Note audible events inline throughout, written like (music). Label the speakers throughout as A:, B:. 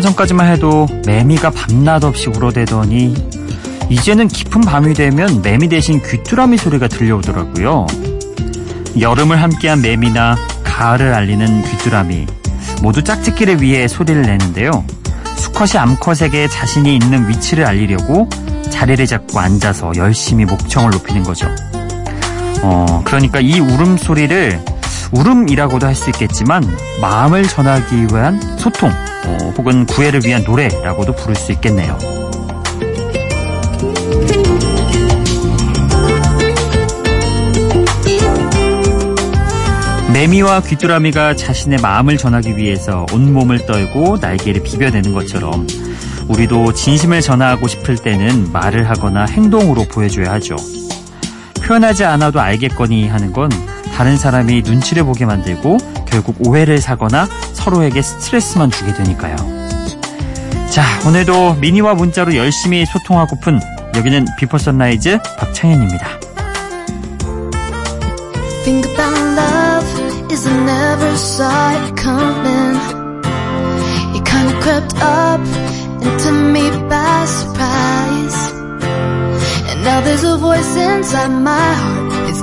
A: 얼마 전까지만 해도 매미가 밤낮 없이 울어대더니 이제는 깊은 밤이 되면 매미 대신 귀뚜라미 소리가 들려오더라고요. 여름을 함께한 매미나 가을을 알리는 귀뚜라미 모두 짝짓기를 위해 소리를 내는데요. 수컷이 암컷에게 자신이 있는 위치를 알리려고 자리를 잡고 앉아서 열심히 목청을 높이는 거죠. 어, 그러니까 이 울음소리를 울음이라고도 할 수 있겠지만 마음을 전하기 위한 소통 어, 혹은 구애를 위한 노래라고도 부를 수 있겠네요. 매미와 귀뚜라미가 자신의 마음을 전하기 위해서 온몸을 떨고 날개를 비벼대는 것처럼 우리도 진심을 전하고 싶을 때는 말을 하거나 행동으로 보여줘야 하죠. 표현하지 않아도 알겠거니 하는 건 다른 사람이 눈치를 보게 만들고 결국 오해를 사거나 서로에게 스트레스만 주게 되니까요. 자, 오늘도 미니와 문자로 열심히 소통하고픈 여기는 Before Sunrise 박창현입니다.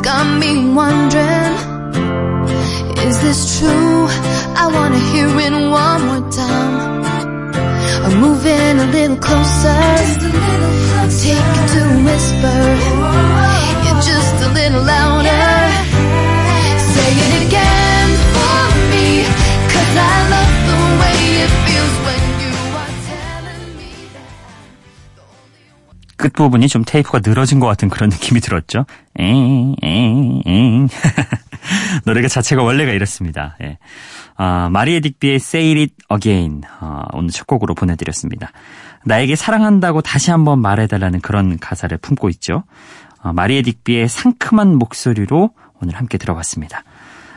A: Got me wondering, is this true? I wanna hear it one more time. I'm moving a little closer, take it to whisper. You're just a little louder. Say it again for me, cause I love the way it feels. 끝부분이 좀 테이프가 늘어진 것 같은 그런 느낌이 들었죠. (laughs) 노래가 자체가 원래가 이렇습니다. 예. 아, 마리에 딕비의 Say It Again 어, 오늘 첫 곡으로 보내드렸습니다. 나에게 사랑한다고 다시 한번 말해달라는 그런 가사를 품고 있죠. 어, 마리에 딕비의 상큼한 목소리로 오늘 함께 들어봤습니다.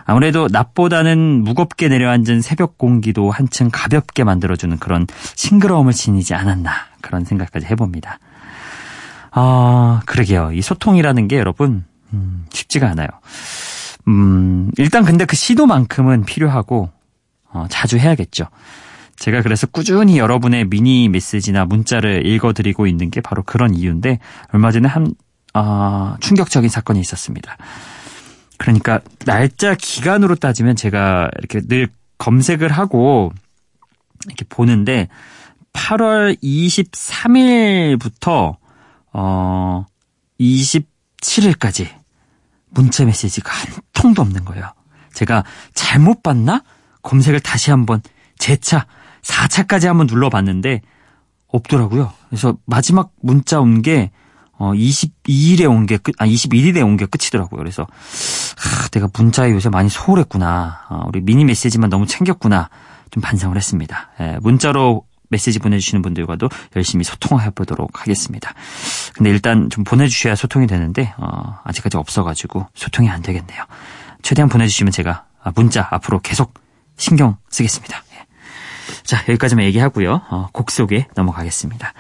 A: 아무래도 낮보다는 무겁게 내려앉은 새벽 공기도 한층 가볍게 만들어주는 그런 싱그러움을 지니지 않았나 그런 생각까지 해봅니다. 아, 그러게요. 이 소통이라는 게 여러분 음, 쉽지가 않아요. 음, 일단 근데 그 시도만큼은 필요하고 어, 자주 해야겠죠. 제가 그래서 꾸준히 여러분의 미니 메시지나 문자를 읽어드리고 있는 게 바로 그런 이유인데 얼마 전에 한 어, 충격적인 사건이 있었습니다. 그러니까 날짜 기간으로 따지면 제가 이렇게 늘 검색을 하고 이렇게 보는데 8월 23일부터 어 27일까지 문자 메시지가 한 통도 없는 거예요. 제가 잘못 봤나? 검색을 다시 한번 재차 4차까지 한번 눌러봤는데 없더라고요. 그래서 마지막 문자 온 게 어, 22일에 온 게 끝, 아, 21일에 온 게 끝이더라고요. 그래서, 하, 내가 문자에 요새 많이 소홀했구나. 어, 우리 미니 메시지만 너무 챙겼구나. 좀 반성을 했습니다. 예, 문자로 메시지 보내주시는 분들과도 열심히 소통해 보도록 하겠습니다. 근데 일단 좀 보내주셔야 소통이 되는데, 어, 아직까지 없어가지고 소통이 안 되겠네요. 최대한 보내주시면 제가 문자 앞으로 계속 신경 쓰겠습니다. 예. 자, 여기까지만 얘기하고요. 어, 곡 속에 넘어가겠습니다.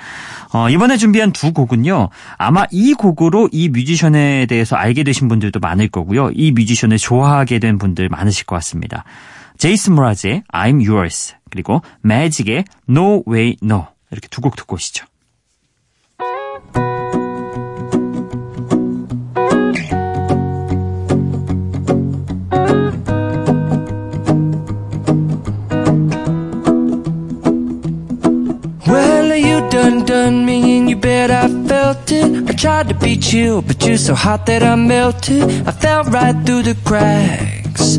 A: 어, 이번에 준비한 두 곡은요. 아마 이 곡으로 이 뮤지션에 대해서 알게 되신 분들도 많을 거고요. 이 뮤지션을 좋아하게 된 분들 많으실 것 같습니다. 제이슨 모라즈의 I'm Yours 그리고 매직의 No Way No 이렇게 두 곡 듣고 오시죠. done done me and you bet I felt it I tried to beat you but you're so hot that I melted I fell right through the cracks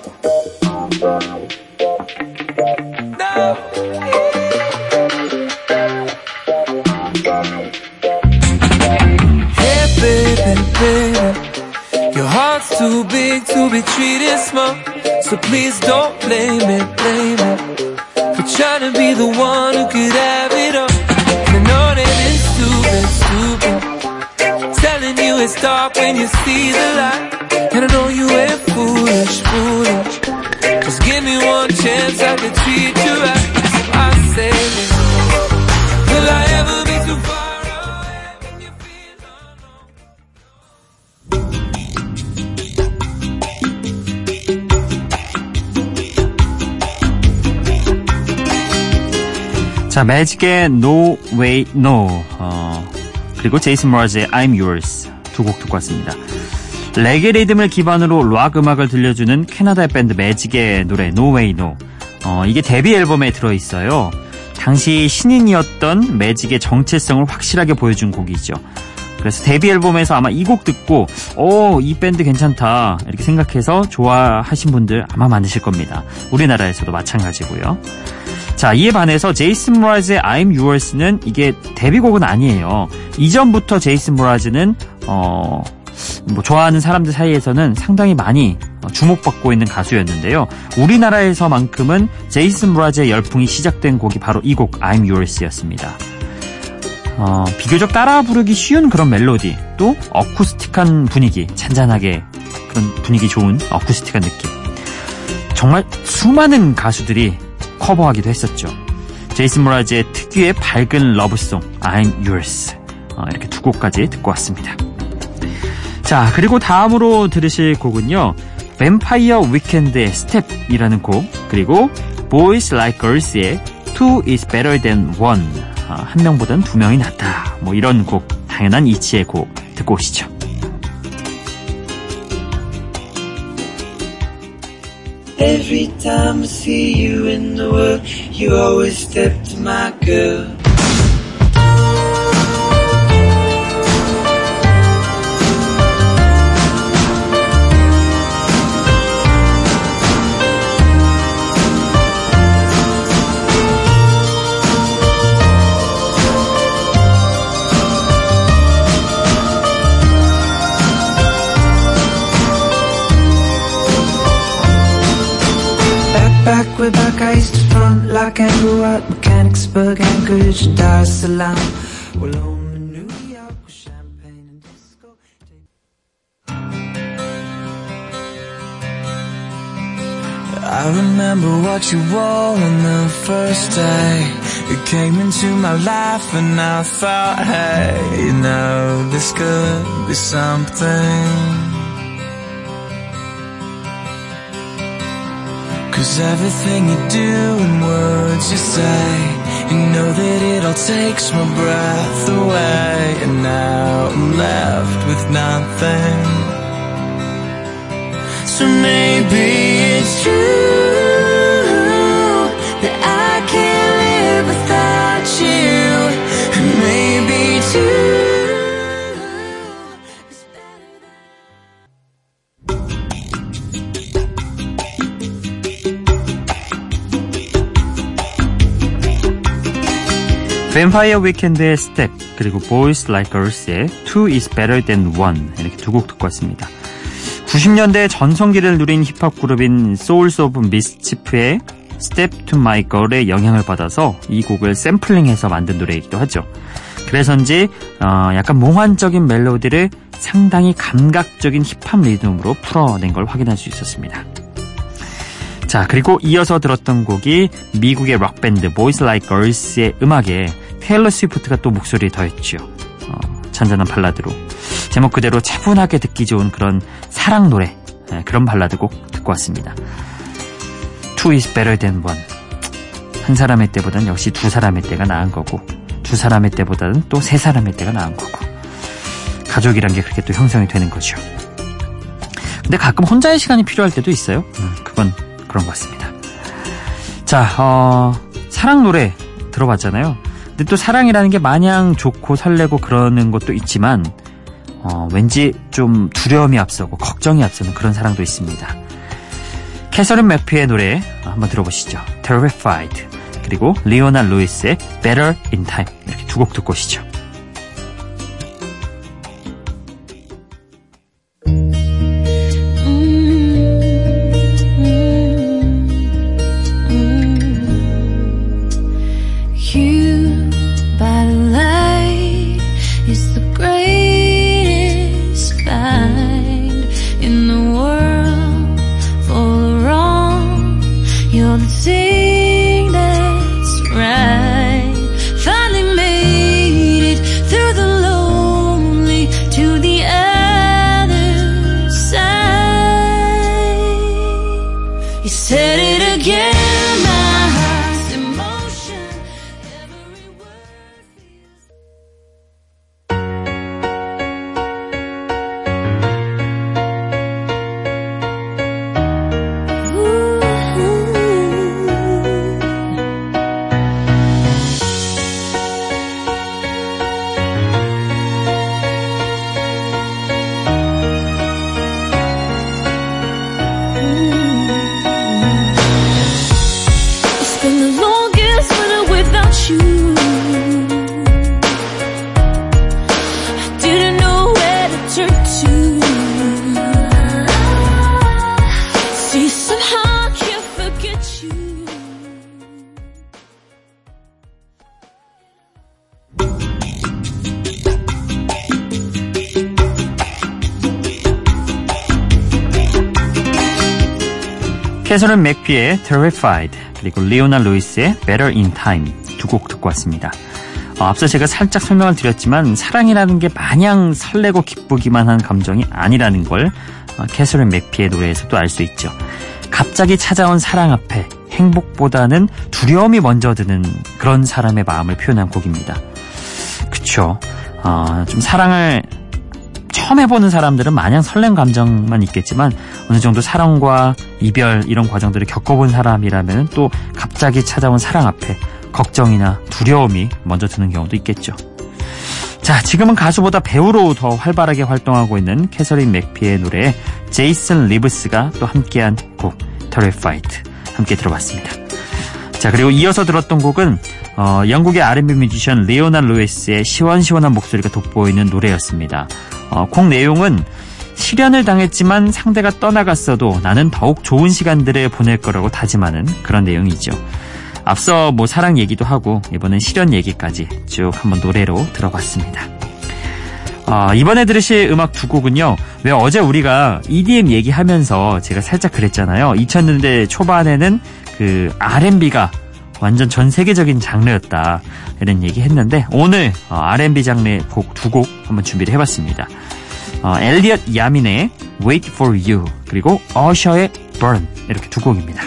A: please don't 자, 매직의 No Way No, 어, 그리고 제이슨 모라즈의 I'm Yours 두 곡 듣고 왔습니다. 레게 리듬을 기반으로 락 음악을 들려주는 캐나다의 밴드 매직의 노래 No Way No. 어, 이게 데뷔 앨범에 들어있어요. 당시 신인이었던 매직의 정체성을 확실하게 보여준 곡이죠. 그래서 데뷔 앨범에서 아마 이 곡 듣고 오, 이 밴드 괜찮다 이렇게 생각해서 좋아하신 분들 아마 많으실 겁니다. 우리나라에서도 마찬가지고요. 자, 이에 반해서 제이슨 모라즈의 I'm Yours는 이게 데뷔곡은 아니에요. 이전부터 제이슨 모라즈는 어, 뭐 좋아하는 사람들 사이에서는 상당히 많이 어, 주목받고 있는 가수였는데요. 우리나라에서만큼은 제이슨 모라즈의 열풍이 시작된 곡이 바로 이 곡 I'm Yours였습니다. 어, 비교적 따라 부르기 쉬운 그런 멜로디, 또 어쿠스틱한 분위기, 잔잔하게 그런 분위기 좋은 어쿠스틱한 느낌. 정말 수많은 가수들이 커버하기도 했었죠. 제이슨 므라즈의 특유의 밝은 love song I'm Yours 어, 이렇게 두 곡까지 듣고 왔습니다. 자 그리고 다음으로 들으실 곡은요. Vampire Weekend의 Step이라는 곡 그리고 Boys Like Girls의 Two is Better Than One 어, 한 명보단 두 명이 낫다 뭐 이런 곡 당연한 이치의 곡 듣고 오시죠.
B: Every time I see you in the world, you always step to my girl. Back, back, I used to front like Andrew White, Mechanicsburg, Anchorage, and Dar es Salaam. Well, home in New York with champagne and disco. I remember what you wore on the first day You came into my life and I thought, hey, you know, this could be something Cause everything you do and words you say You know that it all takes my breath away. And now I'm left with nothing. So maybe it's true That I can't live without you. And maybe too
A: Vampire Weekend의 Step 그리고 Boys Like Girls의 Two is Better Than One 이렇게 두 곡 듣고 왔습니다. 90년대 전성기를 누린 힙합 그룹인 Souls of Mischief의 Step to My Girl의 영향을 받아서 이 곡을 샘플링해서 만든 노래이기도 하죠. 그래서인지 어, 약간 몽환적인 멜로디를 상당히 감각적인 힙합 리듬으로 풀어낸 걸 확인할 수 있었습니다. 자, 그리고 이어서 들었던 곡이 미국의 락밴드 Boys Like Girls의 음악에 테일러 스위프트가 또 목소리를 더했죠. 어, 잔잔한 발라드로. 제목 그대로 차분하게 듣기 좋은 그런 사랑 노래, 네, 그런 발라드 곡 듣고 왔습니다. Two is better than one. 한 사람의 때보다는 역시 두 사람의 때가 나은 거고, 두 사람의 때보다는 또 세 사람의 때가 나은 거고, 가족이란 게 그렇게 또 형성이 되는 거죠. 근데 가끔 혼자의 시간이 필요할 때도 있어요. 음, 그건 그런 것 같습니다. 자, 어, 사랑 노래 들어봤잖아요. 근데 또 사랑이라는 게 마냥 좋고 설레고 그러는 것도 있지만, 어, 왠지 좀 두려움이 앞서고 걱정이 앞서는 그런 사랑도 있습니다. 캐서린 맥피의 노래 한번 들어보시죠. Terrified. 그리고 리오나 루이스의 Better in Time. 이렇게 두 곡 듣고 오시죠.
C: on the sea.
A: 캐서린 맥피의 Terrified 그리고 리오나 루이스의 Better in Time 두 곡 듣고 왔습니다. 어, 앞서 제가 살짝 설명을 드렸지만 사랑이라는 게 마냥 설레고 기쁘기만 한 감정이 아니라는 걸 어, 캐서린 맥피의 노래에서도 알수 있죠. 갑자기 찾아온 사랑 앞에 행복보다는 두려움이 먼저 드는 그런 사람의 마음을 표현한 곡입니다. 그쵸. 어, 좀 사랑을 처음 해보는 사람들은 마냥 설렘 감정만 있겠지만 어느 정도 사랑과 이별 이런 과정들을 겪어본 사람이라면 또 갑자기 찾아온 사랑 앞에 걱정이나 두려움이 먼저 드는 경우도 있겠죠. 자, 지금은 가수보다 배우로 더 활발하게 활동하고 있는 캐서린 맥피의 노래 제이슨 리브스가 또 함께한 곡 Terrified 함께 들어봤습니다. 자, 그리고 이어서 들었던 곡은 어, 영국의 R&B 뮤지션 레오나 루이스의 시원시원한 목소리가 돋보이는 노래였습니다. 어, 곡 내용은 실연을 당했지만 상대가 떠나갔어도 나는 더욱 좋은 시간들을 보낼 거라고 다짐하는 그런 내용이죠. 앞서 뭐 사랑 얘기도 하고 이번엔 실연 얘기까지 쭉 한번 노래로 들어봤습니다. 어, 이번에 들으실 음악 두 곡은요. 왜 어제 우리가 EDM 얘기하면서 제가 살짝 그랬잖아요. 2000년대 초반에는 그 R&B가 완전 전 세계적인 장르였다. 이런 얘기 했는데 오늘 어, R&B 장르의 곡 두 곡 한번 준비를 해봤습니다. 어, 엘리엇 야민의 Wait for You 그리고 어셔의 Burn 이렇게 두 곡입니다.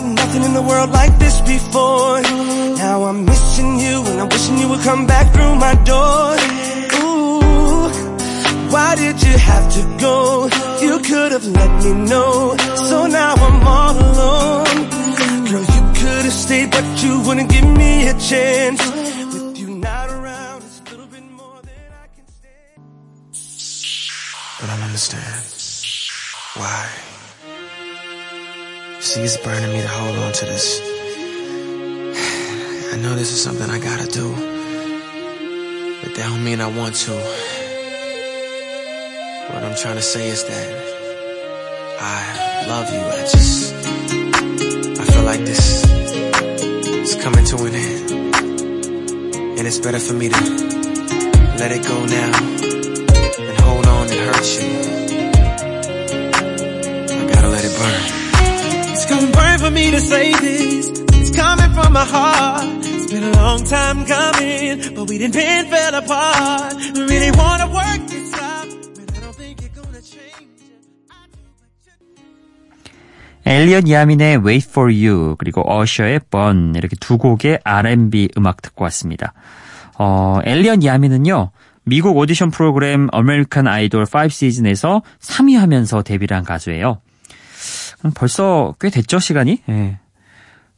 D: Felt nothing in the world like this before. Now I'm missing you and I'm wishing you would come back through my door. Ooh, why did you have to go? You could have let me know. So now I'm all alone. Girl, you could have stayed, but you wouldn't give me a chance. With you not around, it's a little bit more than I can stand.
E: But I don't understand. Why? See, it's burning me to hold on to this. (sighs) I know this is something I gotta do. But that don't mean I want to. What I'm trying to say is that I love you. I just. I feel like this is coming to an end. And it's better for me to let it go now and hold on and hurt you. Burn
D: for me to say this. It's coming from my heart. It's been a long time coming, but we didn't been fell apart. I really wanna work this out, but I don't think you're gonna change.
A: 엘리엇 야민의 Wait for You 그리고 어셔의 Burn 이렇게 두 곡의 R&B 음악 듣고 왔습니다. 어, 엘리엇 야민은요. 미국 오디션 프로그램 아메리칸 아이돌 5 시즌에서 3위 하면서 데뷔를 한 가수예요. 음, 벌써 꽤 됐죠, 시간이? 예.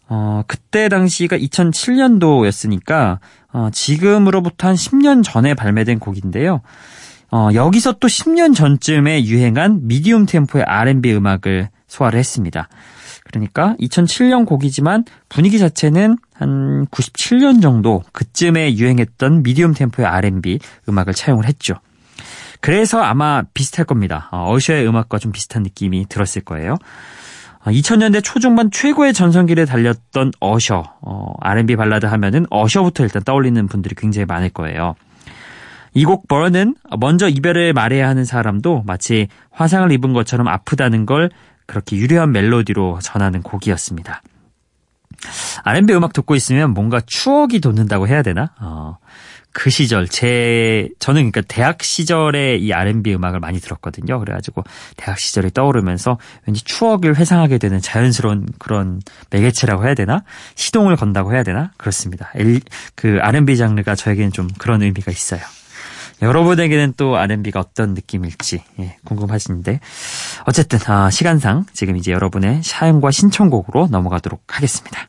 A: 어, 그때 당시가 2007년도였으니까, 어, 지금으로부터 한 10년 전에 발매된 곡인데요. 어, 여기서 또 10년 전쯤에 유행한 미디움 템포의 R&B 음악을 소화를 했습니다. 그러니까 2007년 곡이지만 분위기 자체는 한 97년 정도 그쯤에 유행했던 미디움 템포의 R&B 음악을 차용을 했죠. 그래서 아마 비슷할 겁니다. 어, 어셔의 음악과 좀 비슷한 느낌이 들었을 거예요. 2000년대 초중반 최고의 전성기를 달렸던 어셔, 어, R&B 발라드 하면은 어셔부터 일단 떠올리는 분들이 굉장히 많을 거예요. 이 곡 버는 먼저 이별을 말해야 하는 사람도 마치 화상을 입은 것처럼 아프다는 걸 그렇게 유려한 멜로디로 전하는 곡이었습니다. R&B 음악 듣고 있으면 뭔가 추억이 돋는다고 해야 되나? 어, 그 시절 제 저는 그러니까 대학 시절에 이 R&B 음악을 많이 들었거든요. 그래가지고 대학 시절이 떠오르면서 왠지 추억을 회상하게 되는 자연스러운 그런 매개체라고 해야 되나? 시동을 건다고 해야 되나? 그렇습니다. 엘, 그 R&B 장르가 저에게는 좀 그런 의미가 있어요. 여러분에게는 또 R&B가 어떤 느낌일지 예, 궁금하신데 어쨌든 아, 시간상 지금 이제 여러분의 사연과 신청곡으로 넘어가도록 하겠습니다.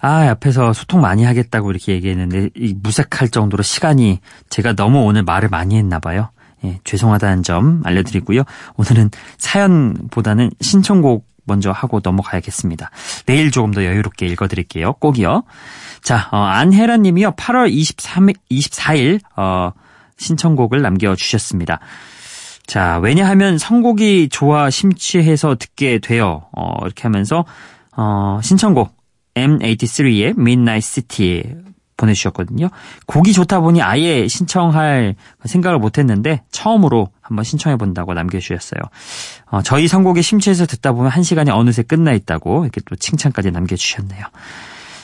A: 아, 옆에서 소통 많이 하겠다고 이렇게 얘기했는데 이 무색할 정도로 시간이 제가 너무 오늘 말을 많이 했나 봐요. 예, 죄송하다는 점 알려드리고요. 오늘은 사연보다는 신청곡 먼저 하고 넘어가야겠습니다. 내일 조금 더 여유롭게 읽어드릴게요. 꼭이요. 자, 어, 안혜란 님이요. 8월 23, 24일, 어, 신청곡을 남겨주셨습니다. 자, 왜냐하면 선곡이 좋아 심취해서 듣게 돼요. 어, 이렇게 하면서, 어, 신청곡 M83의 Midnight City 보내주셨거든요. 곡이 좋다 보니 아예 신청할 생각을 못했는데 처음으로 한번 신청해본다고 남겨주셨어요. 어, 저희 선곡에 심취해서 듣다 보면 한 시간이 어느새 끝나 있다고 이렇게 또 칭찬까지 남겨주셨네요.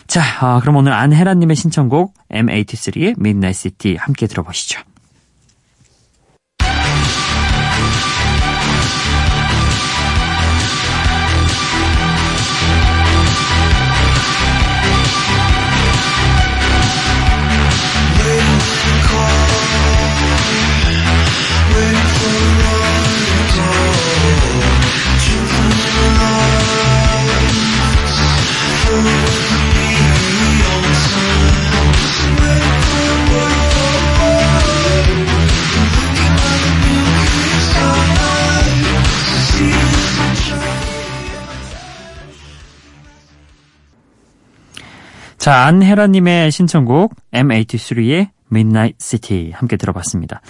A: 자, 어, 그럼 오늘 안혜란님의 신청곡 M83의 Midnight City 함께 들어보시죠. 자, 안혜라님의 신청곡 M83의 Midnight City 함께 들어봤습니다.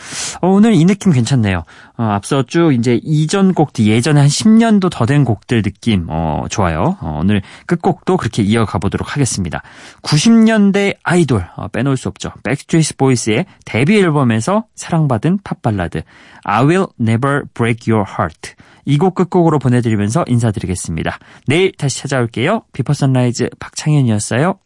A: 어, 오늘 이 느낌 괜찮네요. 어, 앞서 쭉 이제 이전 곡들 예전에 한 10년도 더 된 곡들 느낌 어, 좋아요. 어, 오늘 끝곡도 그렇게 이어가 보도록 하겠습니다. 90년대 아이돌 어, 빼놓을 수 없죠. 백스트리트 보이스의 데뷔 앨범에서 사랑받은 팝 발라드 I Will Never Break Your Heart 이 곡 끝곡으로 보내드리면서 인사드리겠습니다. 내일 다시 찾아올게요. 비퍼 선라이즈 박창현이었어요.